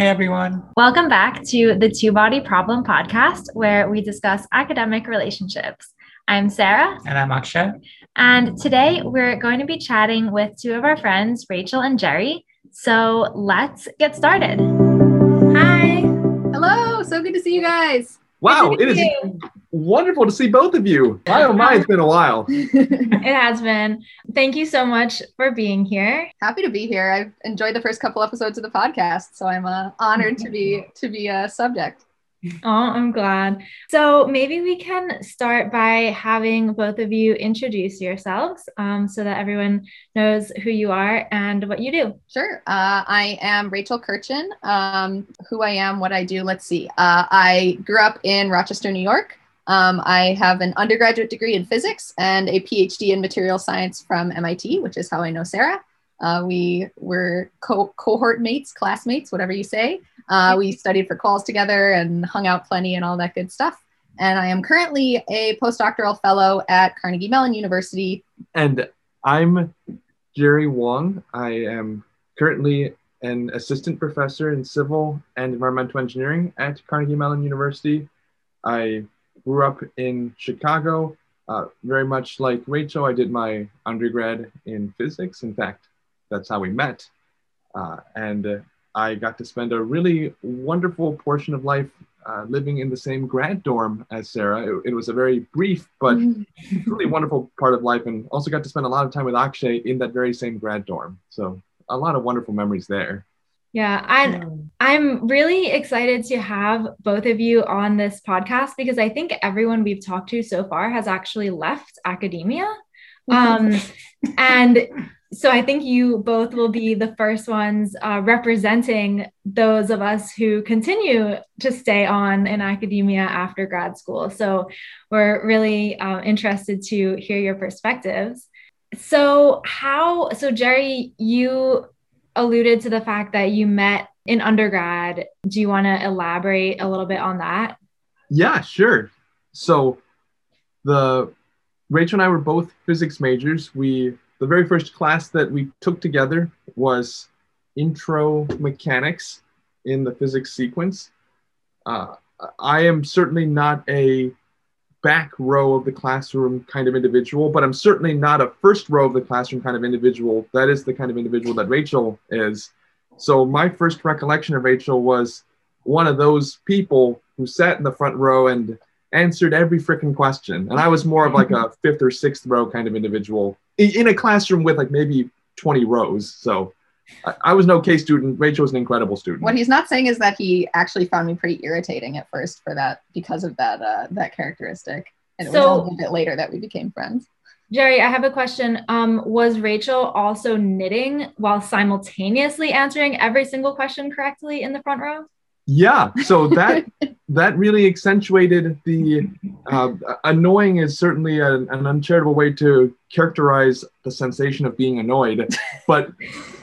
Hey everyone. Welcome back to the Two Body Problem podcast, where we discuss academic relationships. I'm Sarah. And I'm Akshay. And today we're going to be chatting with two of our friends, Rachel and Jerry. So let's get started. Hi. Hello. So good to see you guys. Wow, it is you. Wonderful to see both of you. My oh my, it's been a while. it has been. Thank you so much for being here. Happy to be here. I've enjoyed the first couple episodes of the podcast, so I'm uh, honored to be to be a subject. Oh, I'm glad. So maybe we can start by having both of you introduce yourselves um, so that everyone knows who you are and what you do. Sure. Uh, I am Rachel Kirchen. Um, who I am, what I do. Let's see. Uh, I grew up in Rochester, New York. Um, I have an undergraduate degree in physics and a PhD in material science from MIT, which is how I know Sarah. Uh, we were co- cohort mates, classmates, whatever you say. Uh, we studied for quals together and hung out plenty and all that good stuff. And I am currently a postdoctoral fellow at Carnegie Mellon University. And I'm Jerry Wong. I am currently an assistant professor in civil and environmental engineering at Carnegie Mellon University. I grew up in Chicago, uh, very much like Rachel. I did my undergrad in physics. In fact, that's how we met. Uh, and uh, I got to spend a really wonderful portion of life uh, living in the same grad dorm as Sarah. It, it was a very brief but mm-hmm. really wonderful part of life, and also got to spend a lot of time with Akshay in that very same grad dorm. So a lot of wonderful memories there. Yeah, and I'm really excited to have both of you on this podcast because I think everyone we've talked to so far has actually left academia. Um, and so I think you both will be the first ones uh, representing those of us who continue to stay on in academia after grad school. So we're really uh, interested to hear your perspectives. So how? So Jerry, you alluded to the fact that you met in undergrad. Do you want to elaborate a little bit on that? Yeah, sure. So the Rachel and I were both physics majors. We the very first class that we took together was intro mechanics in the physics sequence. Uh, I am certainly not a back row of the classroom kind of individual, but I'm certainly not a first row of the classroom kind of individual. That is the kind of individual that Rachel is. So my first recollection of Rachel was one of those people who sat in the front row and answered every freaking question. And I was more of like a fifth or sixth row kind of individual in a classroom with like maybe 20 rows. So I was no K student. Rachel was an incredible student. What he's not saying is that he actually found me pretty irritating at first for that because of that uh, that characteristic. And it so, was a bit later that we became friends. Jerry, I have a question. Um, was Rachel also knitting while simultaneously answering every single question correctly in the front row? Yeah, so that that really accentuated the uh, annoying is certainly a, an uncharitable way to characterize the sensation of being annoyed, but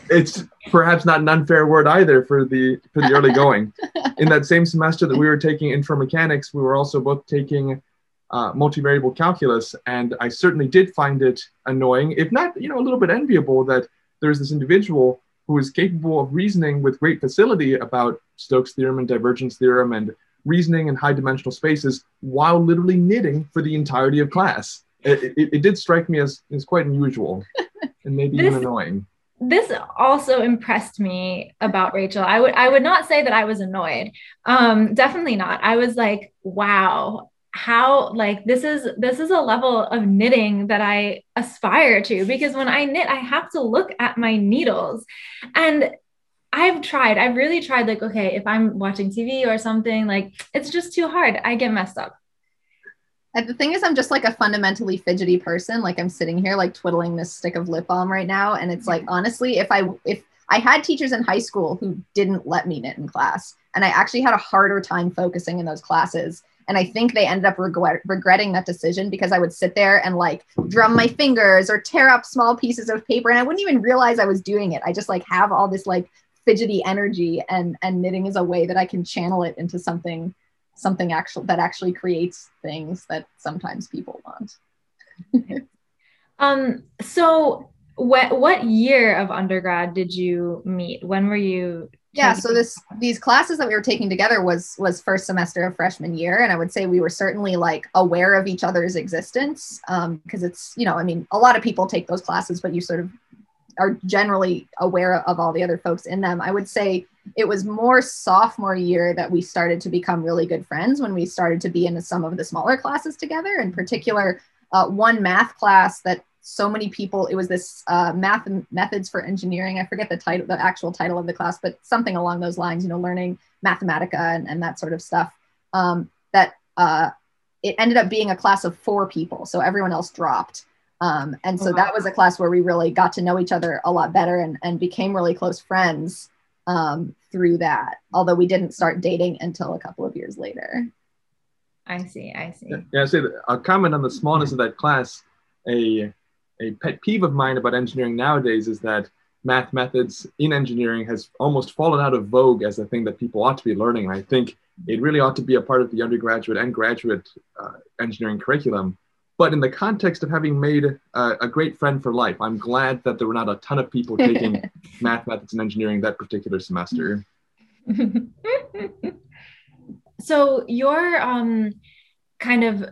it's perhaps not an unfair word either for the for the early going. In that same semester that we were taking intro mechanics, we were also both taking uh, multivariable calculus, and I certainly did find it annoying, if not you know a little bit enviable, that there's this individual who is capable of reasoning with great facility about Stokes' theorem and divergence theorem and reasoning in high dimensional spaces while literally knitting for the entirety of class. It, it, it did strike me as, as quite unusual and maybe this, even annoying. This also impressed me about Rachel. I would I would not say that I was annoyed. Um, definitely not. I was like, wow, how like this is this is a level of knitting that I aspire to because when I knit I have to look at my needles. And I've tried I've really tried like okay if I'm watching TV or something like it's just too hard. I get messed up. And the thing is I'm just like a fundamentally fidgety person. Like I'm sitting here like twiddling this stick of lip balm right now. And it's like honestly if I if I had teachers in high school who didn't let me knit in class and I actually had a harder time focusing in those classes and I think they ended up regret- regretting that decision because I would sit there and like drum my fingers or tear up small pieces of paper and I wouldn't even realize I was doing it. I just like have all this like fidgety energy and and knitting is a way that I can channel it into something something actual that actually creates things that sometimes people want. um so what what year of undergrad did you meet? When were you? Yeah, so this these classes that we were taking together was was first semester of freshman year, and I would say we were certainly like aware of each other's existence because um, it's you know I mean a lot of people take those classes, but you sort of are generally aware of all the other folks in them. I would say it was more sophomore year that we started to become really good friends when we started to be in some of the smaller classes together. In particular, uh, one math class that so many people it was this uh, math methods for engineering i forget the title the actual title of the class but something along those lines you know learning mathematica and, and that sort of stuff um, that uh, it ended up being a class of four people so everyone else dropped um, and so wow. that was a class where we really got to know each other a lot better and, and became really close friends um, through that although we didn't start dating until a couple of years later. I see i see. Yeah i say a comment on the smallness of that class a a pet peeve of mine about engineering nowadays is that math methods in engineering has almost fallen out of vogue as a thing that people ought to be learning. And I think it really ought to be a part of the undergraduate and graduate uh, engineering curriculum. But in the context of having made a, a, great friend for life, I'm glad that there were not a ton of people taking math methods and engineering that particular semester. so your um, kind of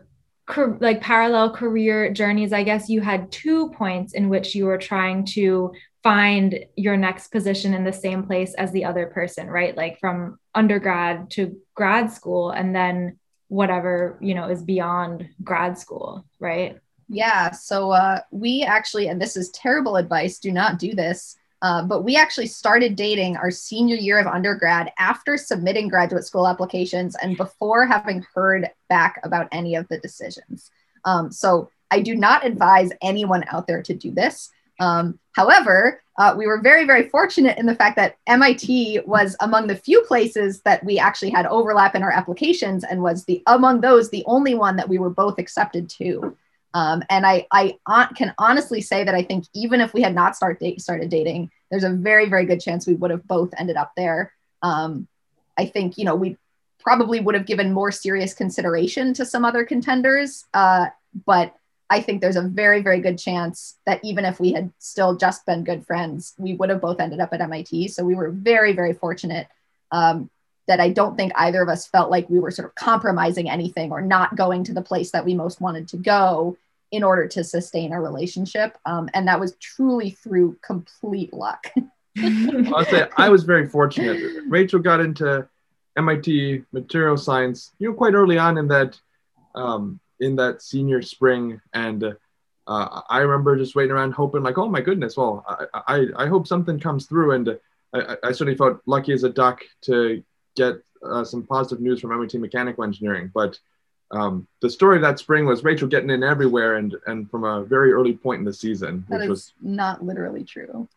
like parallel career journeys i guess you had two points in which you were trying to find your next position in the same place as the other person right? Like from undergrad to grad school and then whatever you know is beyond grad school right? Yeah so uh, we actually and this is terrible advice do not do this uh, but we actually started dating our senior year of undergrad after submitting graduate school applications and before having heard back about any of the decisions. Um, so I do not advise anyone out there to do this. Um, however, uh, we were very, very fortunate in the fact that MIT was among the few places that we actually had overlap in our applications and was the among those the only one that we were both accepted to. Um, and I, I can honestly say that I think even if we had not start date, started dating, there's a very, very good chance we would have both ended up there. Um, I think, you know, we probably would have given more serious consideration to some other contenders. Uh, but I think there's a very, very good chance that even if we had still just been good friends, we would have both ended up at MIT. So we were very, very fortunate um, that I don't think either of us felt like we were sort of compromising anything or not going to the place that we most wanted to go in order to sustain a relationship. Um, and that was truly through complete luck. I'll say I was very fortunate. Rachel got into MIT material science, you know, quite early on in that um, in that senior spring, and uh, I remember just waiting around hoping, like, oh my goodness, well, I I, I hope something comes through, and I, I certainly felt lucky as a duck to get uh, some positive news from MIT mechanical engineering, but um, the story that spring was Rachel getting in everywhere and and from a very early point in the season, that which was not literally true.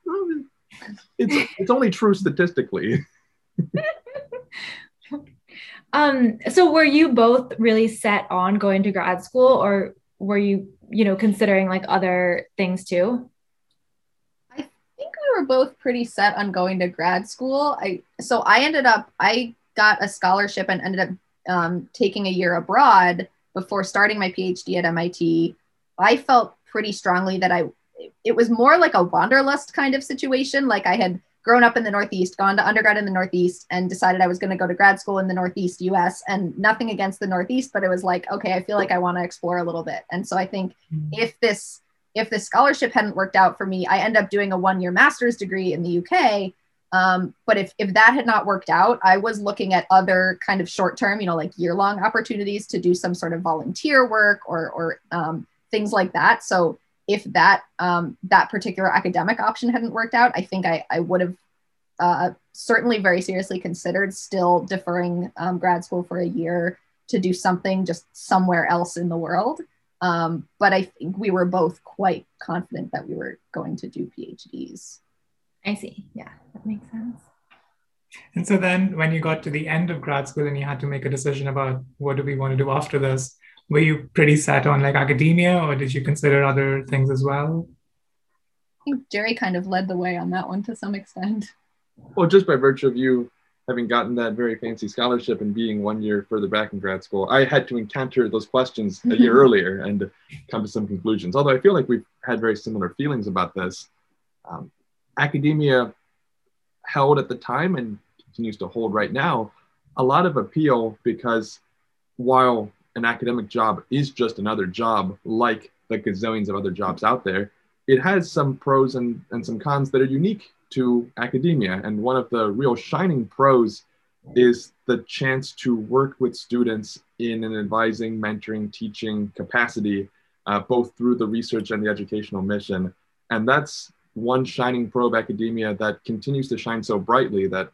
It's it's only true statistically. um. So were you both really set on going to grad school, or were you you know considering like other things too? I think we were both pretty set on going to grad school. I so I ended up I got a scholarship and ended up um, taking a year abroad before starting my PhD at MIT, I felt pretty strongly that I it was more like a wanderlust kind of situation. Like I had grown up in the Northeast, gone to undergrad in the Northeast, and decided I was going to go to grad school in the Northeast US. And nothing against the Northeast, but it was like, okay, I feel like I want to explore a little bit. And so I think mm-hmm. if this if this scholarship hadn't worked out for me, I end up doing a one year master's degree in the UK. Um, but if, if that had not worked out, I was looking at other kind of short term, you know, like year long opportunities to do some sort of volunteer work or, or um, things like that. So if that um, that particular academic option hadn't worked out, I think I, I would have uh, certainly very seriously considered still deferring um, grad school for a year to do something just somewhere else in the world. Um, but I think we were both quite confident that we were going to do PhDs. I see. Yeah, that makes sense. And so then when you got to the end of grad school and you had to make a decision about what do we want to do after this, were you pretty set on like academia or did you consider other things as well? I think Jerry kind of led the way on that one to some extent. Well, just by virtue of you having gotten that very fancy scholarship and being one year further back in grad school, I had to encounter those questions a year earlier and come to some conclusions. Although I feel like we've had very similar feelings about this. um, academia held at the time and continues to hold right now a lot of appeal because while an academic job is just another job like the gazillions of other jobs out there, it has some pros and, and some cons that are unique to academia. And one of the real shining pros is the chance to work with students in an advising, mentoring, teaching capacity, uh, both through the research and the educational mission. And that's one shining probe academia that continues to shine so brightly that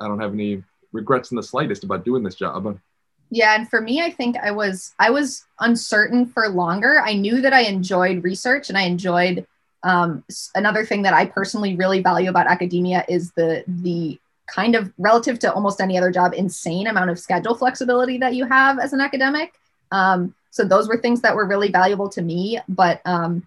I don't have any regrets in the slightest about doing this job. Yeah, and for me, I think I was I was uncertain for longer. I knew that I enjoyed research and I enjoyed um, another thing that I personally really value about academia is the the kind of relative to almost any other job insane amount of schedule flexibility that you have as an academic. Um, so those were things that were really valuable to me. But um,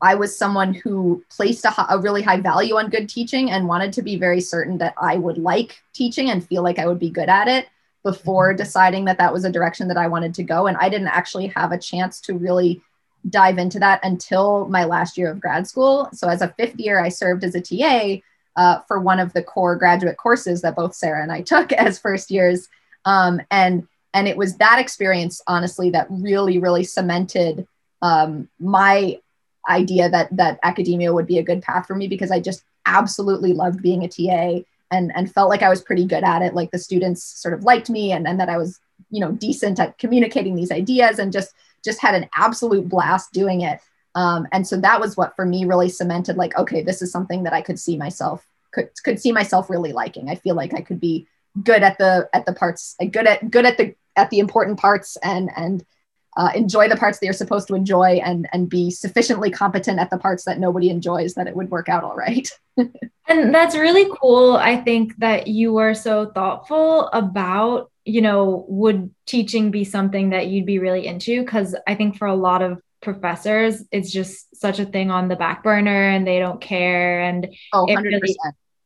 I was someone who placed a, a, really high value on good teaching and wanted to be very certain that I would like teaching and feel like I would be good at it before mm-hmm. deciding that that was a direction that I wanted to go. And I didn't actually have a chance to really dive into that until my last year of grad school. So as a fifth year, I served as a TA uh, for one of the core graduate courses that both Sarah and I took as first years. Um, and and it was that experience, honestly, that really, really cemented um, my idea that that academia would be a good path for me because I just absolutely loved being a TA and and felt like I was pretty good at it. Like the students sort of liked me and, and that I was, you know, decent at communicating these ideas and just just had an absolute blast doing it. Um, and so that was what for me really cemented like, okay, this is something that I could see myself could could see myself really liking. I feel like I could be good at the at the parts, good at good at the at the important parts and and uh, enjoy the parts that you're supposed to enjoy and and be sufficiently competent at the parts that nobody enjoys that it would work out all right. And that's really cool i think that you were so thoughtful about you know would teaching be something that you'd be really into? Because i think for a lot of professors it's just such a thing on the back burner and they don't care and oh, 100%. it really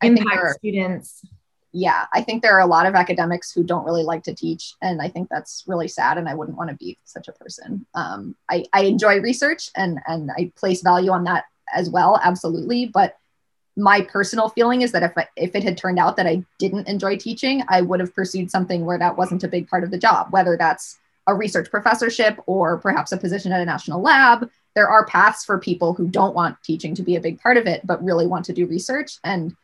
impacts students yeah, I think there are a lot of academics who don't really like to teach, and I think that's really sad. And I wouldn't want to be such a person. Um, I, I enjoy research, and and I place value on that as well, absolutely. But my personal feeling is that if I, if it had turned out that I didn't enjoy teaching, I would have pursued something where that wasn't a big part of the job, whether that's a research professorship or perhaps a position at a national lab. There are paths for people who don't want teaching to be a big part of it, but really want to do research. And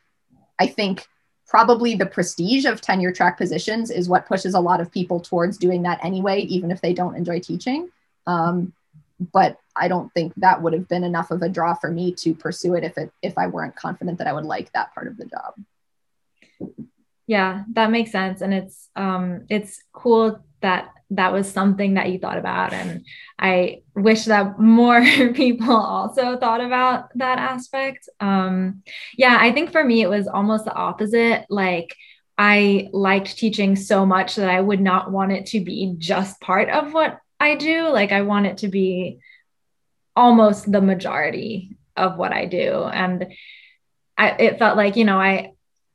I think probably the prestige of tenure track positions is what pushes a lot of people towards doing that anyway, even if they don't enjoy teaching. Um, but I don't think that would have been enough of a draw for me to pursue it if it if I weren't confident that I would like that part of the job. Yeah, that makes sense, and it's um, it's cool that that was something that you thought about and i wish that more people also thought about that aspect. Um yeah i think for me it was almost the opposite. Like i liked teaching so much that i would not want it to be just part of what i do. Like i want it to be almost the majority of what i do. And I, it felt like you know i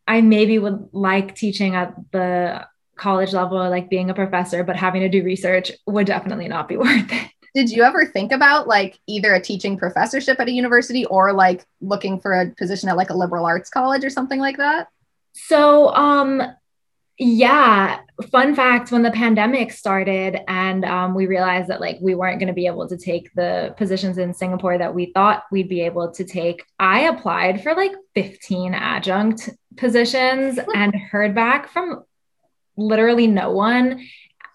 i maybe would like teaching at the college level, like being a professor, but having to do research would definitely not be worth it. Did you ever think about like either a teaching professorship at a university or like looking for a position at like a liberal arts college or something like that? So, um, yeah, fun fact when the pandemic started and um, we realized that like we weren't going to be able to take the positions in Singapore that we thought we'd be able to take, I applied for like 15 adjunct positions and heard back from literally no one.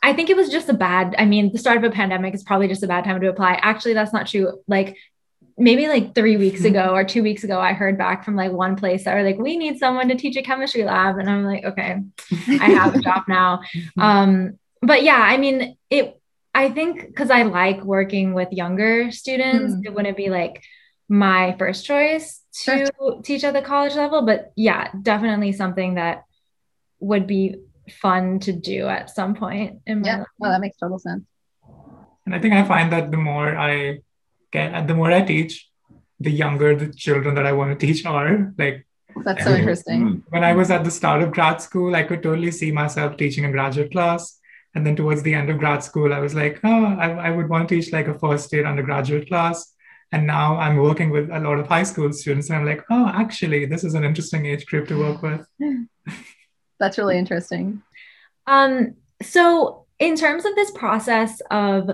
I think it was just a bad, I mean, the start of a pandemic is probably just a bad time to apply. Actually, that's not true. Like maybe like three weeks mm-hmm. ago or two weeks ago, I heard back from like one place that were like, we need someone to teach a chemistry lab. And I'm like, okay, I have a job now. Um, but yeah, I mean, it, I think because I like working with younger students, mm-hmm. it wouldn't be like my first choice to teach at the college level. But yeah, definitely something that would be fun to do at some point in my yeah, life. Well, that makes total sense. And I think I find that the more I get, the more I teach, the younger the children that I want to teach are. Like that's so interesting. Mm. When I was at the start of grad school, I could totally see myself teaching a graduate class. And then towards the end of grad school, I was like, oh, I, I would want to teach like a first year undergraduate class. And now I'm working with a lot of high school students, and I'm like, oh, actually, this is an interesting age group to work with. That's really interesting. Um, so, in terms of this process of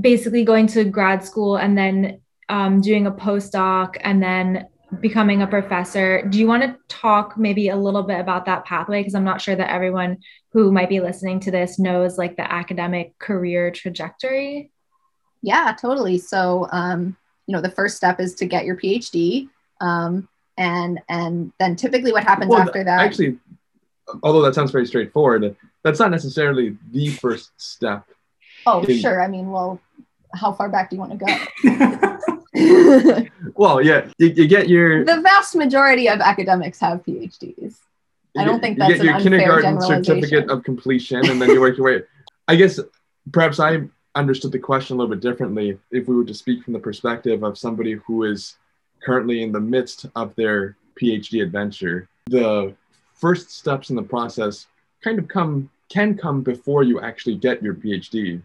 basically going to grad school and then um, doing a postdoc and then becoming a professor. Do you want to talk maybe a little bit about that pathway? Because I'm not sure that everyone who might be listening to this knows like the academic career trajectory. Yeah, totally. So, um, you know, the first step is to get your PhD. Um, and and then typically what happens well, after that actually although that sounds very straightforward that's not necessarily the first step oh in, sure i mean well how far back do you want to go well, yeah, you, you, get your. The vast majority of academics have PhDs. I don't think that's you get your kindergarten certificate of completion, and then you work your way. I guess perhaps I understood the question a little bit differently. If we were to speak from the perspective of somebody who is currently in the midst of their PhD adventure, the first steps in the process kind of come can come before you actually get your PhD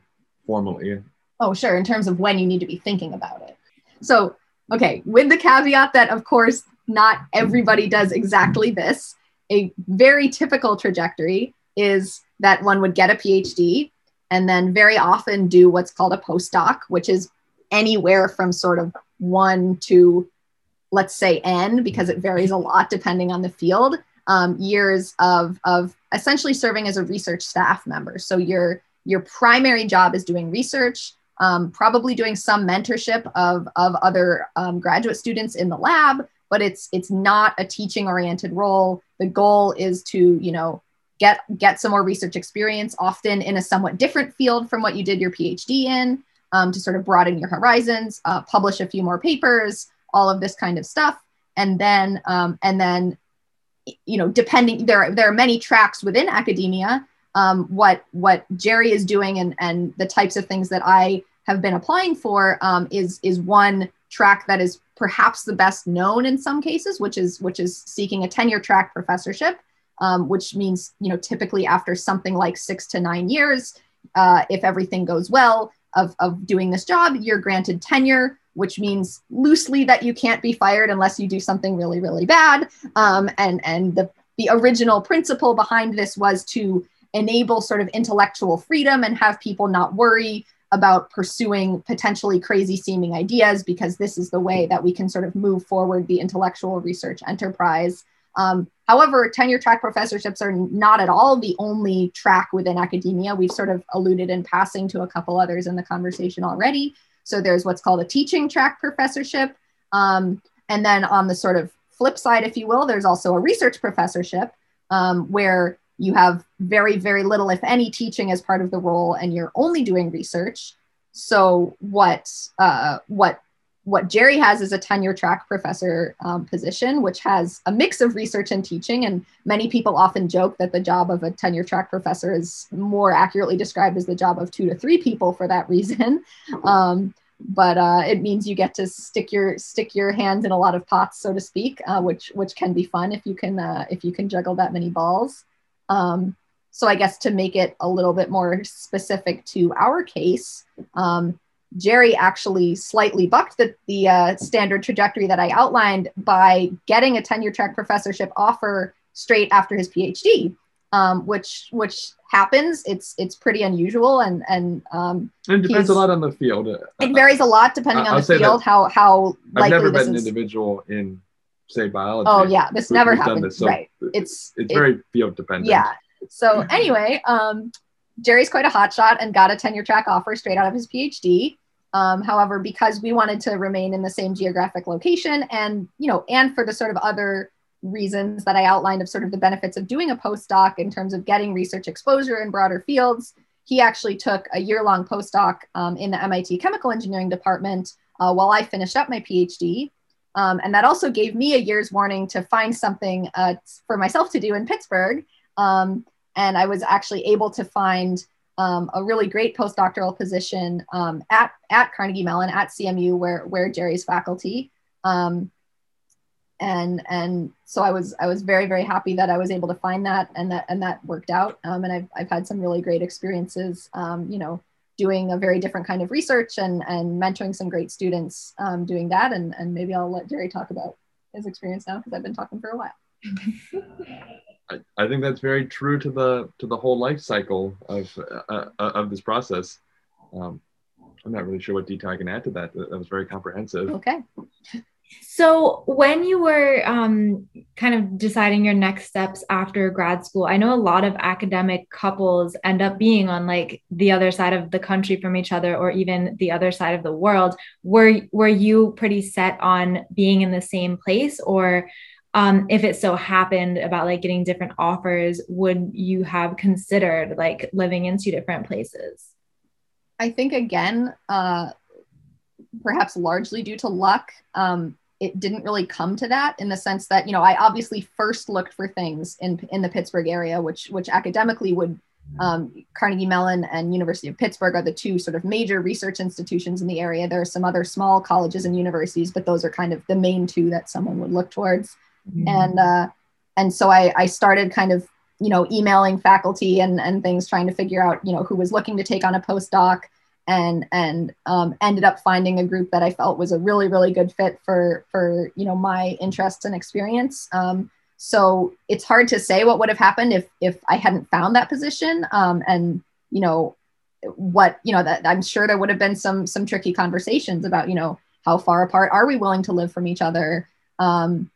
formally. Oh, sure. In terms of when you need to be thinking about it. So, okay, with the caveat that, of course, not everybody does exactly this. A very typical trajectory is that one would get a PhD and then very often do what's called a postdoc, which is anywhere from sort of one to, let's say, N, because it varies a lot depending on the field, um, years of, of essentially serving as a research staff member. So your, your primary job is doing research um, probably doing some mentorship of, of other um, graduate students in the lab, but it's it's not a teaching oriented role. The goal is to you know get get some more research experience, often in a somewhat different field from what you did your PhD in, um, to sort of broaden your horizons, uh, publish a few more papers, all of this kind of stuff, and then um, and then you know depending there there are many tracks within academia um, what what Jerry is doing and and the types of things that I have been applying for um, is is one track that is perhaps the best known in some cases, which is which is seeking a tenure track professorship, um, which means you know typically after something like six to nine years, uh, if everything goes well of of doing this job, you're granted tenure which means loosely that you can't be fired unless you do something really really bad um, and and the the original principle behind this was to enable sort of intellectual freedom and have people not worry about pursuing potentially crazy seeming ideas because this is the way that we can sort of move forward the intellectual research enterprise. Um, however, tenure track professorships are not at all the only track within academia. We've sort of alluded in passing to a couple others in the conversation already. So there's what's called a teaching track professorship. Um, and then on the sort of flip side, if you will, there's also a research professorship um, where you have very very little if any teaching as part of the role and you're only doing research so what uh, what what jerry has is a tenure track professor um, position which has a mix of research and teaching. And many people often joke that the job of a tenure track professor is more accurately described as the job of two to three people for that reason. Um, but uh, it means you get to stick your stick your hands in a lot of pots so to speak uh, which which can be fun if you can uh, if you can juggle that many balls. Um, so I guess to make it a little bit more specific to our case, um, Jerry actually slightly bucked the, the uh, standard trajectory that I outlined by getting a tenure track professorship offer straight after his PhD, um, which which happens. It's it's pretty unusual and and um, it depends a lot on the field. It varies a lot depending on the field. How how I've never met an individual in say biology. Oh yeah, this never happens. This, so right. It's it's it, very field dependent. Yeah. So anyway, um, Jerry's quite a hotshot and got a tenure track offer straight out of his PhD. Um, however, because we wanted to remain in the same geographic location, and you know, and for the sort of other reasons that I outlined of sort of the benefits of doing a postdoc in terms of getting research exposure in broader fields, he actually took a year-long postdoc um, in the MIT Chemical Engineering Department uh, while I finished up my PhD. Um, and that also gave me a year's warning to find something uh, for myself to do in Pittsburgh. Um, and I was actually able to find um, a really great postdoctoral position um, at, at Carnegie Mellon at CMU, where, where Jerry's faculty. Um, and and so I was I was very very happy that I was able to find that and that and that worked out. Um, and I've I've had some really great experiences. Um, you know, doing a very different kind of research and and mentoring some great students um, doing that. And and maybe I'll let Jerry talk about his experience now because I've been talking for a while. I, think that's very true to the to the whole life cycle of uh, uh, of this process. Um, I'm not really sure what detail I can add to that. That was very comprehensive. Okay. So, when you were um, kind of deciding your next steps after grad school, I know a lot of academic couples end up being on like the other side of the country from each other, or even the other side of the world. Were were you pretty set on being in the same place, or um, if it so happened about like getting different offers, would you have considered like living in two different places? I think again, uh, perhaps largely due to luck, um, it didn't really come to that in the sense that you know I obviously first looked for things in in the Pittsburgh area, which which academically would um, Carnegie Mellon and University of Pittsburgh are the two sort of major research institutions in the area. There are some other small colleges and universities, but those are kind of the main two that someone would look towards. Mm-hmm. And uh, and so I, I started kind of you know emailing faculty and and things, trying to figure out you know who was looking to take on a postdoc and and um, ended up finding a group that I felt was a really really good fit for for you know my interests and experience. Um, so it's hard to say what would have happened if if I hadn't found that position. Um, and you know what you know that I'm sure there would have been some some tricky conversations about you know how far apart are we willing to live from each other. Um,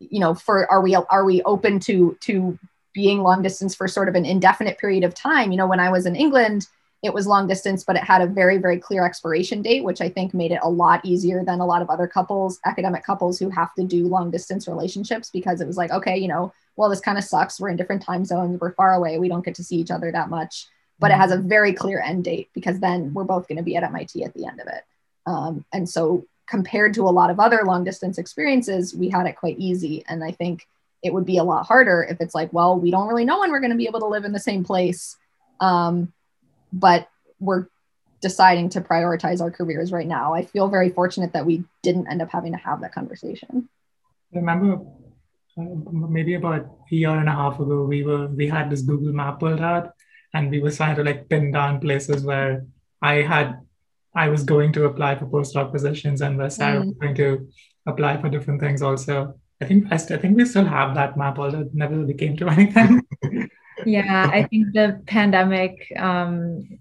you know, for are we are we open to to being long distance for sort of an indefinite period of time? You know, when I was in England it was long distance, but it had a very, very clear expiration date, which I think made it a lot easier than a lot of other couples, academic couples who have to do long distance relationships because it was like, okay, you know, well, this kind of sucks. We're in different time zones, we're far away, we don't get to see each other that much. But it has a very clear end date because then we're both going to be at MIT at the end of it. Um, and so, compared to a lot of other long distance experiences, we had it quite easy. And I think it would be a lot harder if it's like, well, we don't really know when we're going to be able to live in the same place. Um, but we're deciding to prioritize our careers right now. I feel very fortunate that we didn't end up having to have that conversation. I remember uh, maybe about a year and a half ago, we were we had this Google map pulled out, and we were trying to like pin down places where I had I was going to apply for postdoc positions, and where Sarah mm. was going to apply for different things. Also, I think I, st- I think we still have that map, although it never really came to anything. yeah, I think the pandemic um,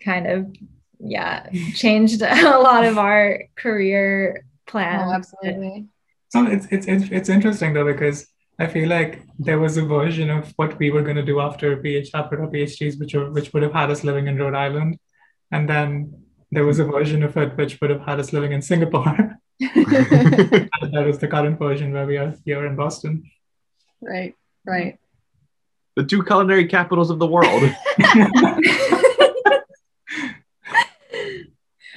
kind of yeah changed a lot of our career plans. Oh, absolutely. So it's, it's it's it's interesting though because I feel like there was a version of what we were going to do after PhD after our PhDs, which are, which would have had us living in Rhode Island, and then there was a version of it which would have had us living in Singapore. that was the current version where we are here in Boston. Right, right the two culinary capitals of the world.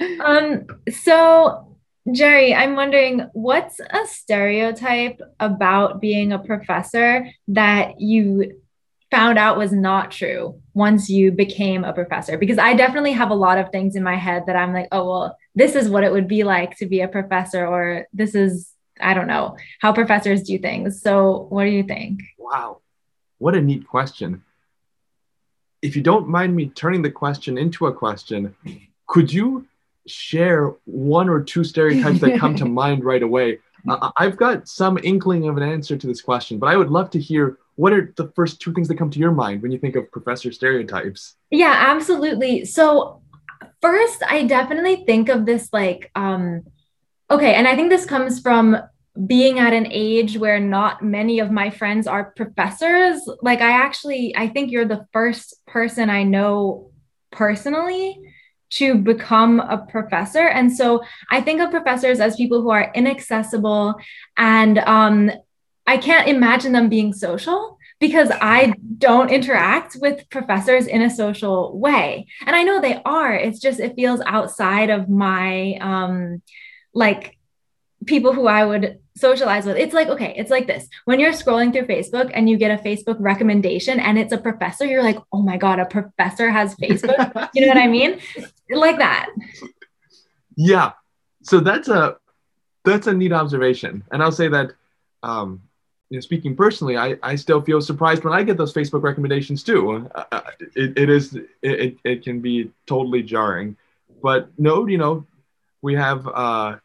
um, so Jerry, I'm wondering what's a stereotype about being a professor that you found out was not true once you became a professor? Because I definitely have a lot of things in my head that I'm like, oh, well, this is what it would be like to be a professor, or this is, I don't know, how professors do things. So, what do you think? Wow. What a neat question. If you don't mind me turning the question into a question, could you share one or two stereotypes that come to mind right away? Uh, I've got some inkling of an answer to this question, but I would love to hear what are the first two things that come to your mind when you think of professor stereotypes? Yeah, absolutely. So, first, I definitely think of this like, um, okay, and I think this comes from being at an age where not many of my friends are professors like i actually i think you're the first person i know personally to become a professor and so i think of professors as people who are inaccessible and um, i can't imagine them being social because I don't interact with professors in a social way. And I know they are. It's just, it feels outside of my um, like people who I would socialize with. It's like, okay, it's like this. When you're scrolling through Facebook and you get a Facebook recommendation and it's a professor, you're like, oh my God, a professor has Facebook. you know what I mean? Like that. Yeah. So that's a that's a neat observation. And I'll say that um you know, speaking personally, I, I still feel surprised when I get those Facebook recommendations too. Uh, uh it, it is it, it can be totally jarring, but no, you know, we have uh,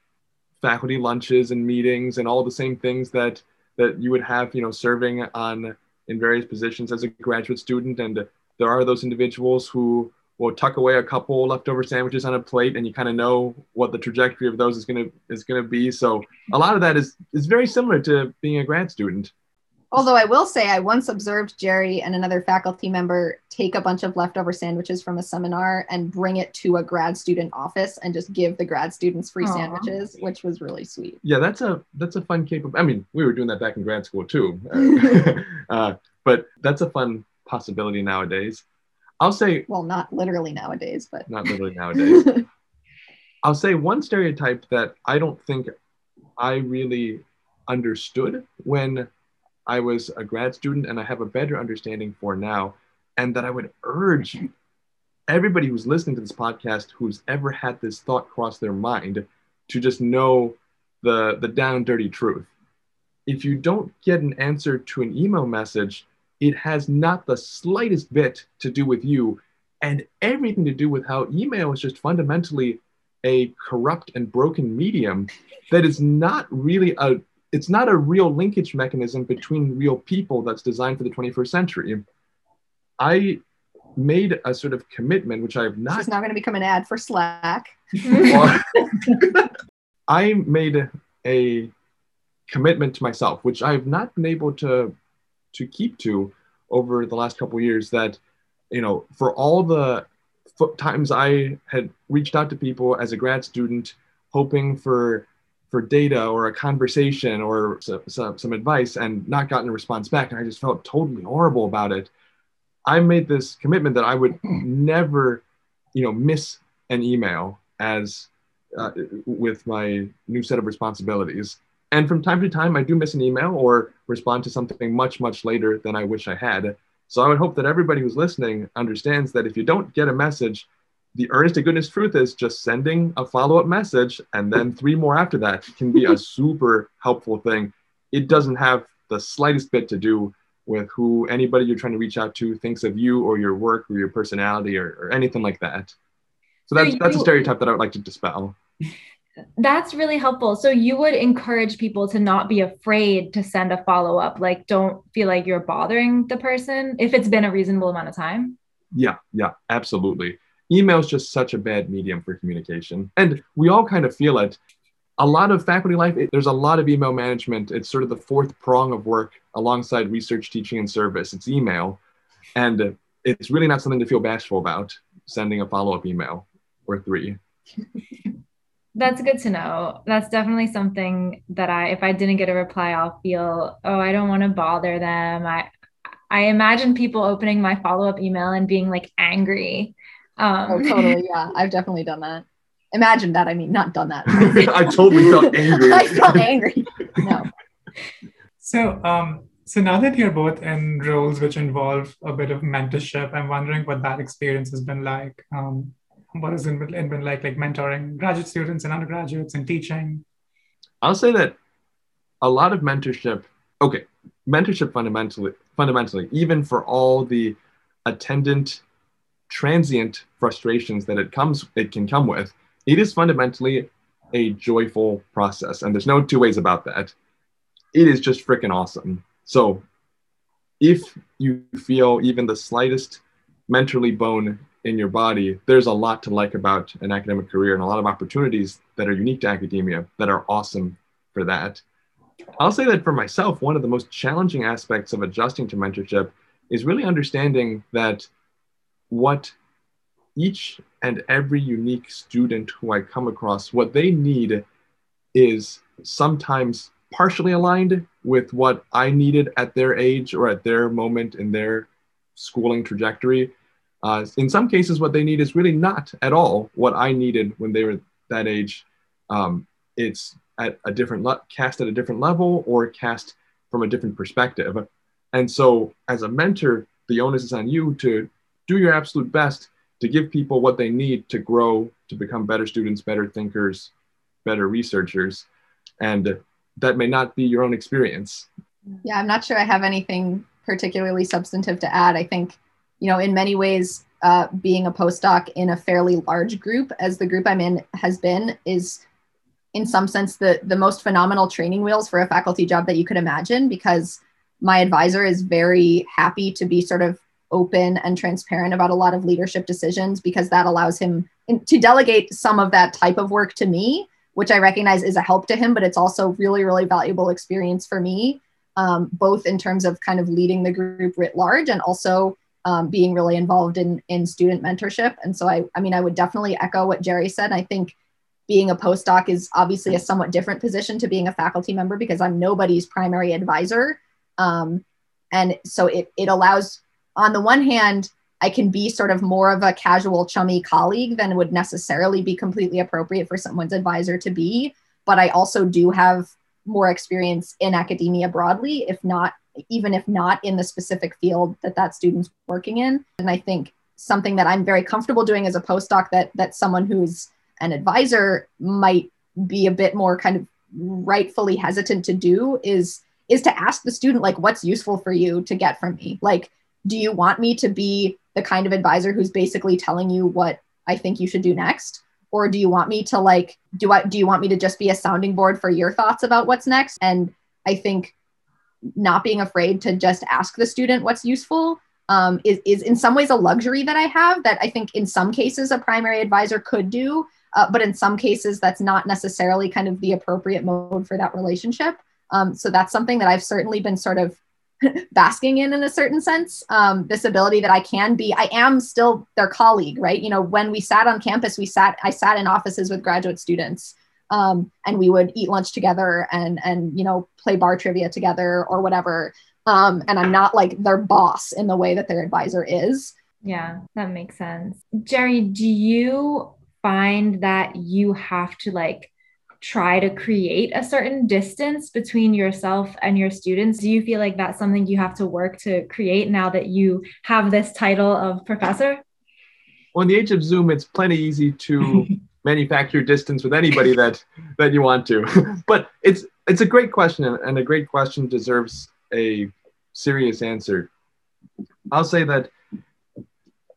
faculty lunches and meetings and all the same things that that you would have, you know, serving on in various positions as a graduate student. And there are those individuals who will tuck away a couple leftover sandwiches on a plate and you kind of know what the trajectory of those is going to is going to be. So a lot of that is is very similar to being a grad student. Although i will say i once observed jerry and another faculty member take a bunch of leftover sandwiches from a seminar and bring it to a grad student office and just give the grad students free Aww. sandwiches which was really sweet. Yeah that's a that's a fun capable i mean we were doing that back in grad school too. Uh, but that's a fun possibility nowadays I'll say, well, not literally nowadays, but not literally nowadays. I'll say one stereotype that I don't think I really understood when I was a grad student, and I have a better understanding for now, and that I would urge everybody who's listening to this podcast who's ever had this thought cross their mind to just know the the down dirty truth. If you don't get an answer to an email message, it has not the slightest bit to do with you and everything to do with how email is just fundamentally a corrupt and broken medium that is not really a it's not a real linkage mechanism between real people that's designed for the 21st century. I made a sort of commitment which i have not it's not going to become an ad for slack. I made a commitment to myself which i have not been able to to keep to over the last couple years that you know for all the times i had reached out to people as a grad student hoping for for data or a conversation or some, some, some advice and not gotten a response back and i just felt totally horrible about it i made this commitment that i would never you know miss an email as uh, with my new set of responsibilities and from time to time, I do miss an email or respond to something much, much later than I wish I had. So I would hope that everybody who's listening understands that if you don't get a message, the earnest to goodness truth is just sending a follow up message and then three more after that can be a super helpful thing. It doesn't have the slightest bit to do with who anybody you're trying to reach out to thinks of you or your work or your personality or, or anything like that. So that's, that's a stereotype that I would like to dispel. That's really helpful. So you would encourage people to not be afraid to send a follow up. Like, don't feel like you're bothering the person if it's been a reasonable amount of time. Yeah, yeah, absolutely. Email is just such a bad medium for communication. And we all kind of feel it. A lot of faculty life, it, there's a lot of email management. It's sort of the fourth prong of work alongside research, teaching, and service. It's email. And it's really not something to feel bashful about sending a follow up email or three. that's good to know. That's definitely something that I, if I didn't get a reply, I'll feel, oh, I don't want to bother them. I, I imagine people opening my follow up email and being like angry. Um, oh, totally. Yeah, I've definitely done that. Imagine that. I mean, not done that. I totally felt angry. I felt angry. No. So, um, so now that you're both in roles which involve a bit of mentorship, I'm wondering what that experience has been like. Um, what has it been like, like mentoring graduate students and undergraduates and teaching? I'll say that a lot of mentorship. Okay, mentorship fundamentally, fundamentally, even for all the attendant, transient frustrations that it comes, it can come with. It is fundamentally a joyful process, and there's no two ways about that. It is just freaking awesome. So, if you feel even the slightest mentally bone in your body, there's a lot to like about an academic career and a lot of opportunities that are unique to academia that are awesome for that. I'll say that for myself, one of the most challenging aspects of adjusting to mentorship is really understanding that what each and every unique student who I come across, what they need is sometimes partially aligned with what I needed at their age or at their moment in their schooling trajectory uh, in some cases, what they need is really not at all what I needed when they were that age. Um, it's at a different le- cast at a different level or cast from a different perspective. And so, as a mentor, the onus is on you to do your absolute best to give people what they need to grow, to become better students, better thinkers, better researchers. And that may not be your own experience. Yeah, I'm not sure I have anything particularly substantive to add. I think, you know, in many ways, uh, being a postdoc in a fairly large group, as the group I'm in has been, is in some sense the the most phenomenal training wheels for a faculty job that you could imagine because my advisor is very happy to be sort of open and transparent about a lot of leadership decisions because that allows him in, to delegate some of that type of work to me which i recognize is a help to him but it's also really really valuable experience for me um, both in terms of kind of leading the group writ large and also um, being really involved in in student mentorship. And so I, I mean i would definitely echo what jerry said. I think being a postdoc is obviously a somewhat different position to being a faculty member because i'm nobody's primary advisor. Um, and so it, it allows, on the one hand, I can be sort of more of a casual, chummy colleague than would necessarily be completely appropriate for someone's advisor to be. But I also do have more experience in academia broadly, if not, even if not in the specific field that that student's working in. And I think something that I'm very comfortable doing as a postdoc that that someone who's an advisor might be a bit more kind of rightfully hesitant to do is is to ask the student like what's useful for you to get from me? Like do you want me to be the kind of advisor who's basically telling you what i think you should do next? Or do you want me to like do i do you want me to just be a sounding board for your thoughts about what's next? And i think not being afraid to just ask the student what's useful um, is, is in some ways a luxury that i have that i think in some cases a primary advisor could do uh, but in some cases that's not necessarily kind of the appropriate mode for that relationship. Um, so that's something that I've certainly been sort of basking in in a certain sense. Um, this ability that i can be i am still their colleague right? You know when we sat on campus we sat i sat in offices with graduate students um, and we would eat lunch together and and you know play bar trivia together or whatever um, and i'm not like their boss in the way that their advisor is yeah that makes sense jerry do you find that you have to like try to create a certain distance between yourself and your students? Do you feel like that's something you have to work to create now that you have this title of professor? Well, in the age of Zoom, it's plenty easy to manufacture distance with anybody that that you want to. but it's it's a great question, and a great question deserves a serious answer. I'll say that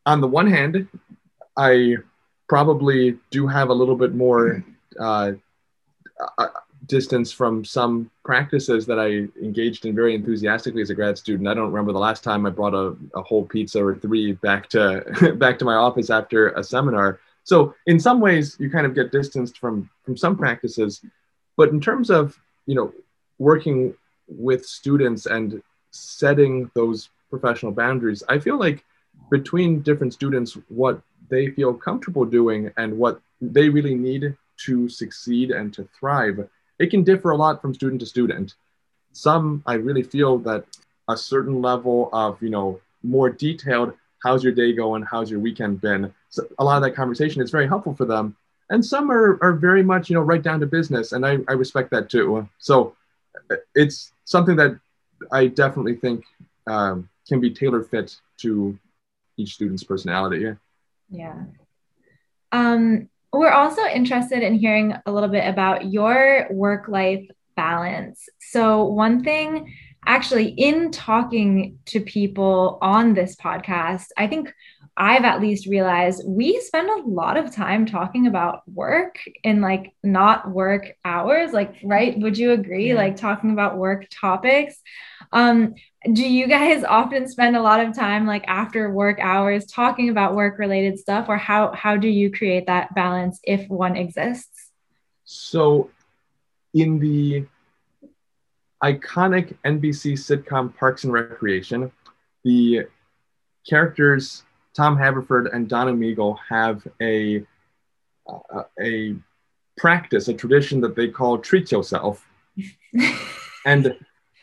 on the one hand, I probably do have a little bit more uh, distance from some practices that I engaged in very enthusiastically as a grad student. I don't remember the last time I brought a, a whole pizza or three back to back to my office after a seminar. So in some ways, you kind of get distanced from from some practices, but in terms of you know working with students and setting those professional boundaries, I feel like between different students, what they feel comfortable doing and what they really need to succeed and to thrive, it can differ a lot from student to student. Some, I really feel that a certain level of, you know, more detailed, how's your day going? How's your weekend been? A lot of that conversation is very helpful for them. And some are, are very much, you know, right down to business. And I, I respect that too. So it's something that I definitely think um, can be tailor fit to each student's personality. Yeah. Um, we're also interested in hearing a little bit about your work life balance. So, one thing actually, in talking to people on this podcast, I think I've at least realized we spend a lot of time talking about work in like not work hours. Like, right? Would you agree? Yeah. Like, talking about work topics. Um, do you guys often spend a lot of time like after work hours talking about work related stuff or how how do you create that balance if one exists so in the iconic nbc sitcom parks and recreation the characters tom haverford and donna meagle have a uh, a practice a tradition that they call treat yourself and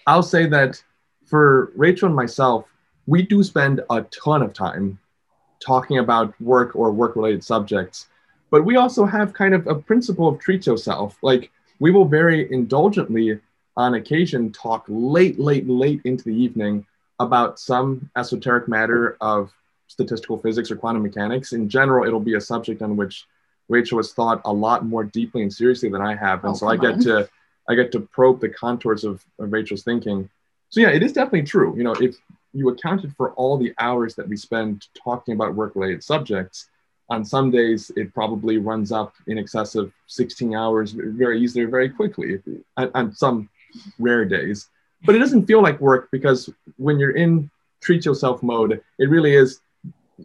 i'll say that for Rachel and myself, we do spend a ton of time talking about work or work related subjects, but we also have kind of a principle of treat yourself. Like we will very indulgently on occasion talk late, late, late into the evening about some esoteric matter of statistical physics or quantum mechanics. In general, it'll be a subject on which Rachel has thought a lot more deeply and seriously than I have. And oh, so I get on. to I get to probe the contours of, of Rachel's thinking so yeah, it is definitely true. You know, if you accounted for all the hours that we spend talking about work-related subjects, on some days it probably runs up in excess of 16 hours very easily or very quickly on, on some rare days. But it doesn't feel like work because when you're in treat yourself mode, it really is.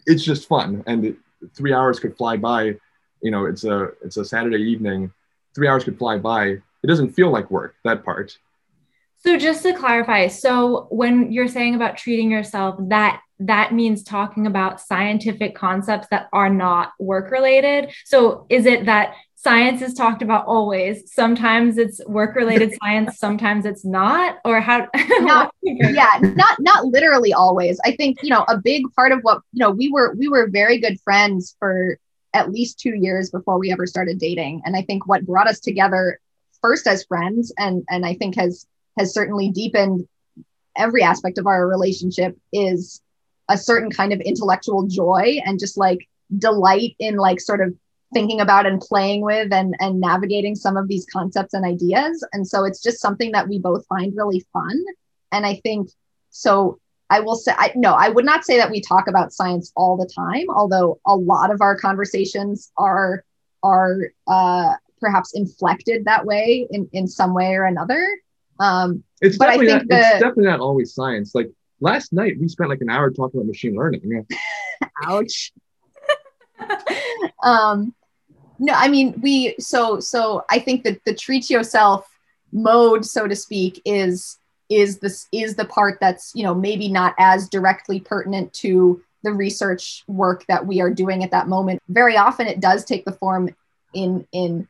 It's just fun, and it, three hours could fly by. You know, it's a it's a Saturday evening. Three hours could fly by. It doesn't feel like work. That part. So just to clarify, so when you're saying about treating yourself, that that means talking about scientific concepts that are not work related. So is it that science is talked about always? Sometimes it's work related science, sometimes it's not, or how? Not, yeah, not not literally always. I think you know a big part of what you know we were we were very good friends for at least two years before we ever started dating, and I think what brought us together first as friends and and I think has has certainly deepened every aspect of our relationship is a certain kind of intellectual joy and just like delight in like sort of thinking about and playing with and and navigating some of these concepts and ideas and so it's just something that we both find really fun and i think so i will say I, no i would not say that we talk about science all the time although a lot of our conversations are are uh, perhaps inflected that way in in some way or another um, it's but definitely I think not, the, it's definitely not always science. Like last night, we spent like an hour talking about machine learning. Yeah. Ouch. um, no, I mean we. So so I think that the treat yourself mode, so to speak, is is this is the part that's you know maybe not as directly pertinent to the research work that we are doing at that moment. Very often, it does take the form in in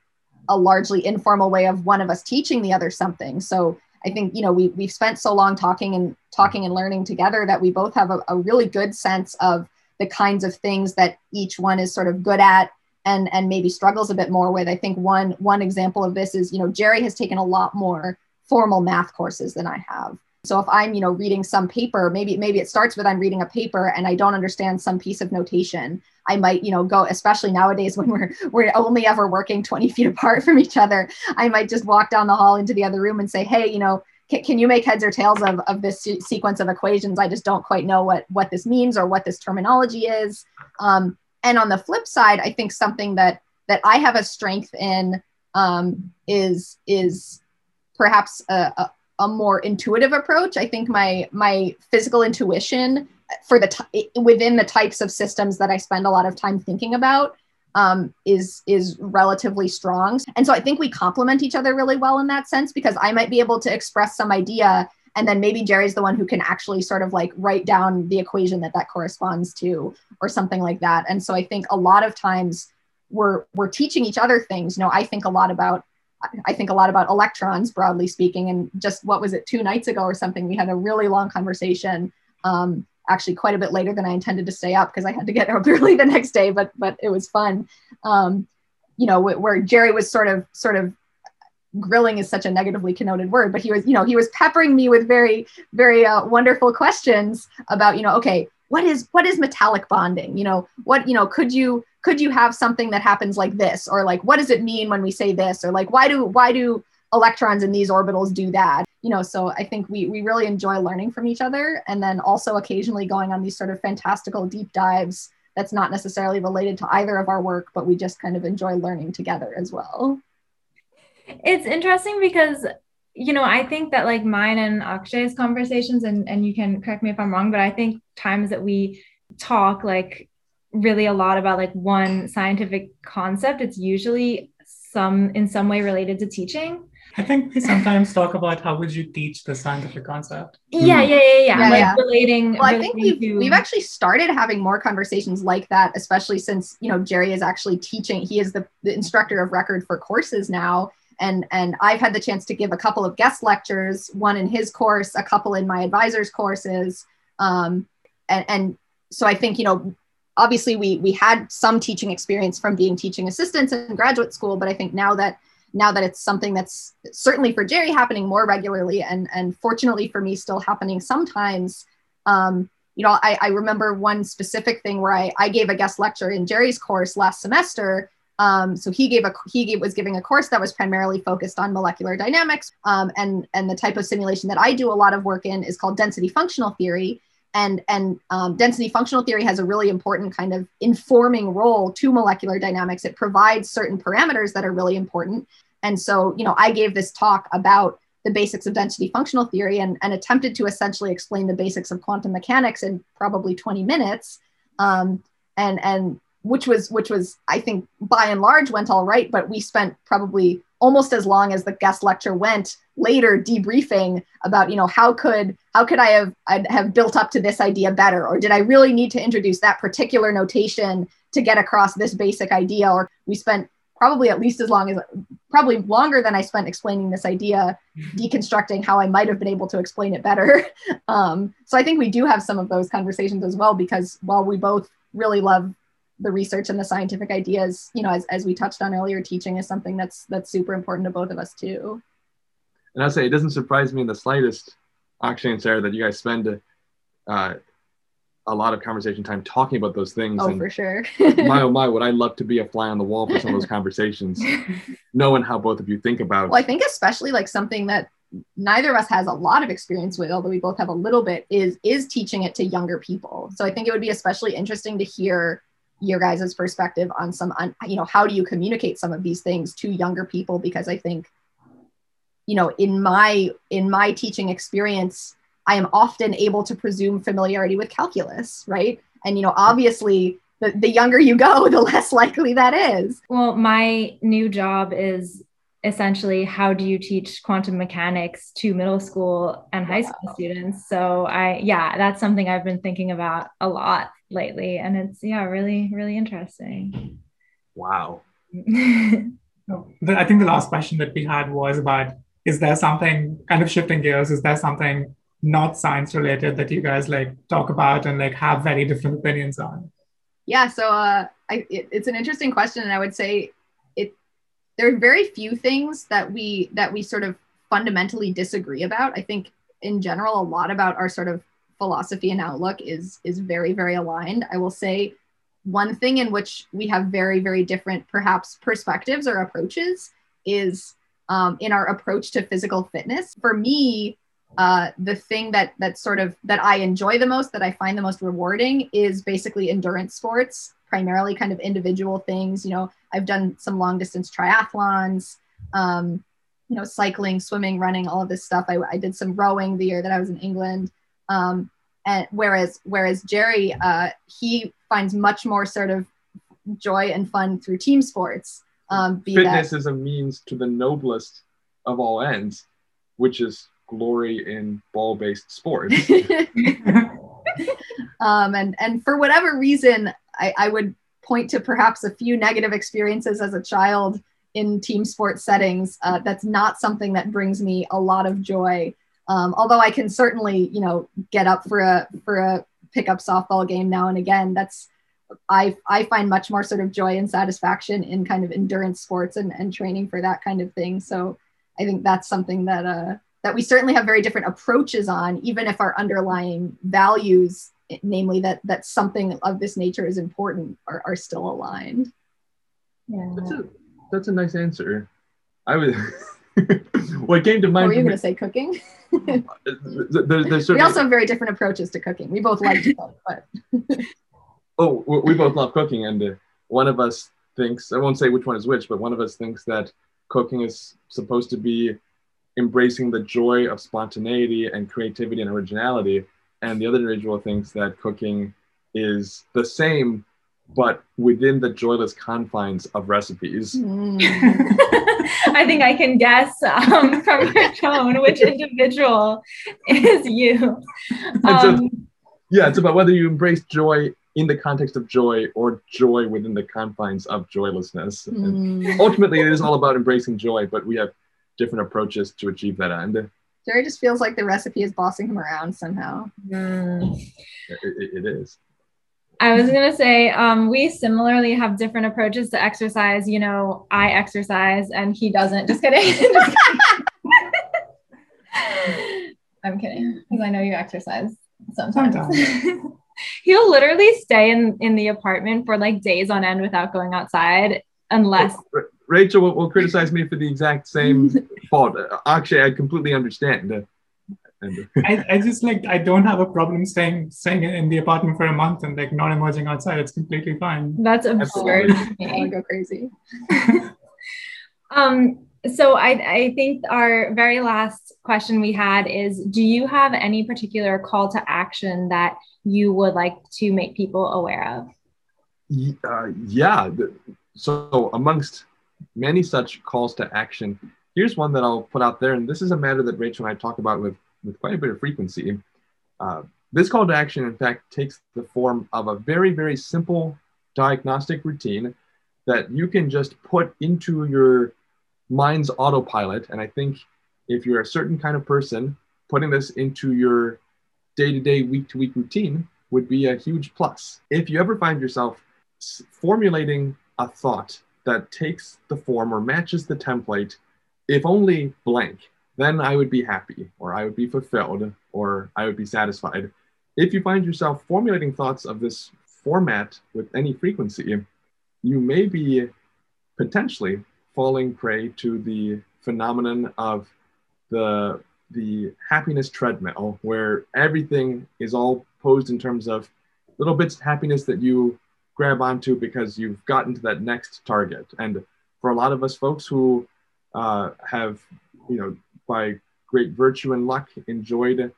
a largely informal way of one of us teaching the other something. So I think you know we we've spent so long talking and talking and learning together that we both have a, a really good sense of the kinds of things that each one is sort of good at and and maybe struggles a bit more with. I think one one example of this is you know Jerry has taken a lot more formal math courses than I have. So if I'm, you know, reading some paper, maybe maybe it starts with I'm reading a paper and I don't understand some piece of notation. I might, you know, go, especially nowadays when we're we're only ever working 20 feet apart from each other. I might just walk down the hall into the other room and say, hey, you know, can, you make heads or tails of, of this sequence of equations? I just don't quite know what what this means or what this terminology is. Um, and on the flip side, I think something that that I have a strength in um, is is perhaps a, a a more intuitive approach. I think my my physical intuition for the t- within the types of systems that I spend a lot of time thinking about um, is is relatively strong, and so I think we complement each other really well in that sense because I might be able to express some idea, and then maybe Jerry's the one who can actually sort of like write down the equation that that corresponds to, or something like that. And so I think a lot of times we're we're teaching each other things. You know, I think a lot about I think a lot about electrons, broadly speaking. And just what was it, two nights ago or something, we had a really long conversation. Um, actually, quite a bit later than I intended to stay up because I had to get up early the next day, but but it was fun. Um, you know, where Jerry was sort of sort of grilling is such a negatively connoted word, but he was, you know, he was peppering me with very, very uh, wonderful questions about, you know, okay, what is what is metallic bonding? You know, what, you know, could you could you have something that happens like this? Or like what does it mean when we say this? Or like why do why do electrons in these orbitals do that? You know so i think we we really enjoy learning from each other and then also occasionally going on these sort of fantastical deep dives that's not necessarily related to either of our work but we just kind of enjoy learning together as well it's interesting because you know i think that like mine and akshay's conversations and and you can correct me if i'm wrong but i think times that we talk like really a lot about like one scientific concept it's usually some in some way related to teaching I think we sometimes talk about how would you teach the scientific concept. Yeah, yeah, yeah, yeah. yeah like yeah. relating. Well, I think we've to... we've actually started having more conversations like that, especially since you know Jerry is actually teaching. He is the, the instructor of record for courses now, and and I've had the chance to give a couple of guest lectures, one in his course, a couple in my advisor's courses, um, and and so I think you know obviously we we had some teaching experience from being teaching assistants in graduate school but i think now that now that it's something that's certainly for jerry happening more regularly and and fortunately for me still happening sometimes um, you know I, I remember one specific thing where I, I gave a guest lecture in jerry's course last semester Um, so he gave a he gave, was giving a course that was primarily focused on molecular dynamics, um, and and the type of simulation that I do a lot of work in is called density functional theory. And and um, density functional theory has a really important kind of informing role to molecular dynamics. It provides certain parameters that are really important. And so, you know, I gave this talk about the basics of density functional theory and, and attempted to essentially explain the basics of quantum mechanics in probably 20 minutes. Um, and and which was which was I think by and large went all right, but we spent probably almost as long as the guest lecture went later debriefing about you know how could how could I have I'd have built up to this idea better or did I really need to introduce that particular notation to get across this basic idea or we spent probably at least as long as probably longer than I spent explaining this idea, deconstructing how I might have been able to explain it better. Um, so I think we do have some of those conversations as well, because while we both really love the research and the scientific ideas, you know, as, as we touched on earlier, teaching is something that's that's super important to both of us too. And I'll say it doesn't surprise me in the slightest, Akshay and Sarah, that you guys spend uh, a lot of conversation time talking about those things. Oh, and for sure. my oh my, would I love to be a fly on the wall for some of those conversations, knowing how both of you think about. Well, I think especially like something that neither of us has a lot of experience with, although we both have a little bit, is is teaching it to younger people. So I think it would be especially interesting to hear your guys' perspective on some, on, you know, how do you communicate some of these things to younger people? Because I think, you know, in my in my teaching experience I am often able to presume familiarity with calculus, right? And, you know, obviously, the, the younger you go, the less likely that is. Well, my new job is essentially how do you teach quantum mechanics to middle school and high school students so i yeah that's something i've been thinking about a lot lately and it's yeah really really interesting wow i think the last question that we had was about is there something kind of shifting gears is there something not science related that you guys like talk about and like have very different opinions on? Yeah, so uh, I, it, it's an interesting question, and I would say it. There are very few things that we that we sort of fundamentally disagree about. I think in general, a lot about our sort of philosophy and outlook is is very very aligned. I will say one thing in which we have very very different perhaps perspectives or approaches is um, in our approach to physical fitness. For me, uh, the thing that that sort of that I enjoy the most, that I find the most rewarding, is basically endurance sports, primarily kind of individual things. You know, I've done some long distance triathlons, um, you know, cycling, swimming, running, all of this stuff. I, I did some rowing the year that I was in England. Um, and whereas whereas Jerry, uh, he finds much more sort of joy and fun through team sports. Um, Fitness that- is a means to the noblest of all ends, which is glory in ball-based sports. um, and and for whatever reason, I, I would point to perhaps a few negative experiences as a child in team sports settings. Uh, that's not something that brings me a lot of joy. Um, although I can certainly, you know, get up for a for a pickup softball game now and again. That's I I find much more sort of joy and satisfaction in kind of endurance sports and, and training for that kind of thing. So I think that's something that uh, that we certainly have very different approaches on, even if our underlying values, namely that that something of this nature is important, are, are still aligned. Yeah. That's a that's a nice answer. I would what came to mind. Were you going to say cooking? there, there's we also have very different approaches to cooking. We both like to cook, but oh, we both love cooking, and uh, one of us thinks I won't say which one is which, but one of us thinks that cooking is supposed to be embracing the joy of spontaneity and creativity and originality. And the other individual thinks that cooking is the same, but within the joyless confines of recipes. Mm. I think I can guess um, from your tone which individual is you. Um, so, yeah, it's about whether you embrace joy in the context of joy or joy within the confines of joylessness. Mm. Ultimately, it is all about embracing joy, but we have different approaches to achieve that end. Jerry just feels like the recipe is bossing him around somehow. Mm. It, it, it is. I was going to say, um, we similarly have different approaches to exercise. You know, I exercise and he doesn't. Just kidding. Just kidding. I'm kidding because I know you exercise sometimes. sometimes. He'll literally stay in, in the apartment for like days on end without going outside unless Rachel will, will criticize me for the exact same fault. Uh, Actually, I completely understand. And, I, I just like I don't have a problem staying staying in the apartment for a month and like not emerging outside. It's completely fine. that's absurd I me. would go crazy. Um, so I, I think our very last question we had is do you have any particular call to action that you would like to make people aware of? Uh, yeah. So, amongst many such calls to action, here's one that I'll put out there, and this is a matter that Rachel and I talk about with, with quite a bit of frequency. Uh, this call to action, in fact, takes the form of a very, very simple diagnostic routine that you can just put into your mind's autopilot. And I think if you're a certain kind of person, putting this into your day to day, week to week routine would be a huge plus. If you ever find yourself formulating a thought that takes the form or matches the template, if only blank, then I would be happy or I would be fulfilled or I would be satisfied. If you find yourself formulating thoughts of this format with any frequency, you may be potentially falling prey to the phenomenon of the the happiness treadmill where everything is all posed in terms of little bits of happiness that you grab onto because you've gotten to that next target and for a lot of us folks who uh, have you know by great virtue and luck enjoyed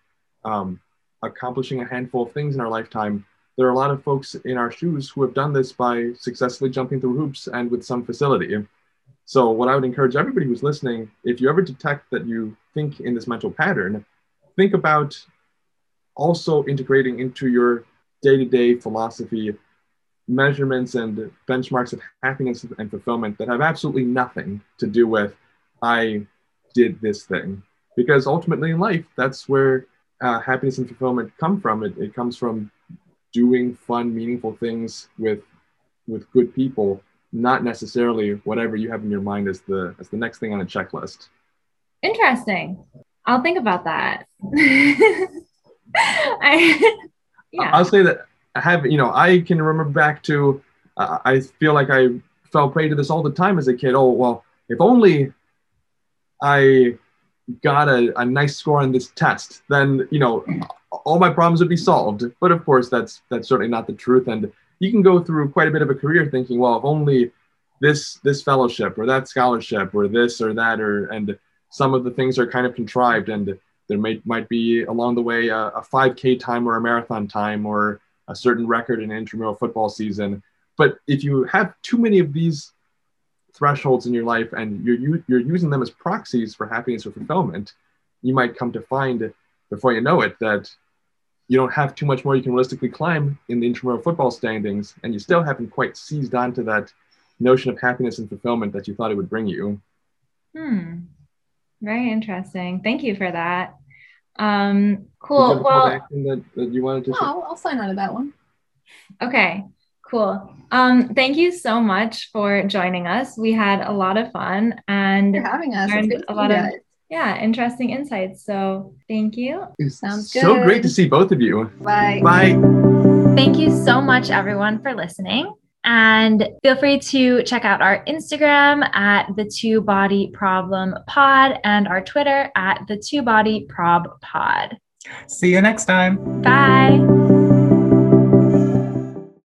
um, accomplishing a handful of things in our lifetime. There are a lot of folks in our shoes who have done this by successfully jumping through hoops and with some facility. So, what I would encourage everybody who's listening, if you ever detect that you think in this mental pattern, think about also integrating into your day to day philosophy measurements and benchmarks of happiness and fulfillment that have absolutely nothing to do with, I did this thing. Because ultimately in life, that's where uh, happiness and fulfillment come from. It, it comes from doing fun, meaningful things with with good people not necessarily whatever you have in your mind as the as the next thing on a checklist. Interesting. I'll think about that. I, yeah. I'll say that I have you know I can remember back to uh, I feel like I fell prey to this all the time as a kid. Oh well, if only I got a, a nice score on this test, then you know all my problems would be solved. But of course, that's that's certainly not the truth, and you can go through quite a bit of a career thinking, well, if only this this fellowship or that scholarship or this or that or and some of the things are kind of contrived and there may, might be along the way a, a 5k time or a marathon time or a certain record in intramural football season but if you have too many of these thresholds in your life and you're u- you're using them as proxies for happiness or fulfillment you might come to find before you know it that you don't have too much more you can realistically climb in the intramural football standings, and you still haven't quite seized onto that notion of happiness and fulfillment that you thought it would bring you. Hmm. Very interesting. Thank you for that. Um, cool. that a call to Well, that, that you wanted to No. I'll, I'll sign on to that one. okay. Cool. Um, thank you so much for joining us. We had a lot of fun and Thanks for having us. It's learned a lot of yeah, interesting insights. So thank you. Sounds So great to see both of you. Bye. Bye. Thank you so much, everyone, for listening. And feel free to check out our Instagram at the Two Body Problem Pod and our Twitter at the Two Body Prob Pod. See you next time. Bye.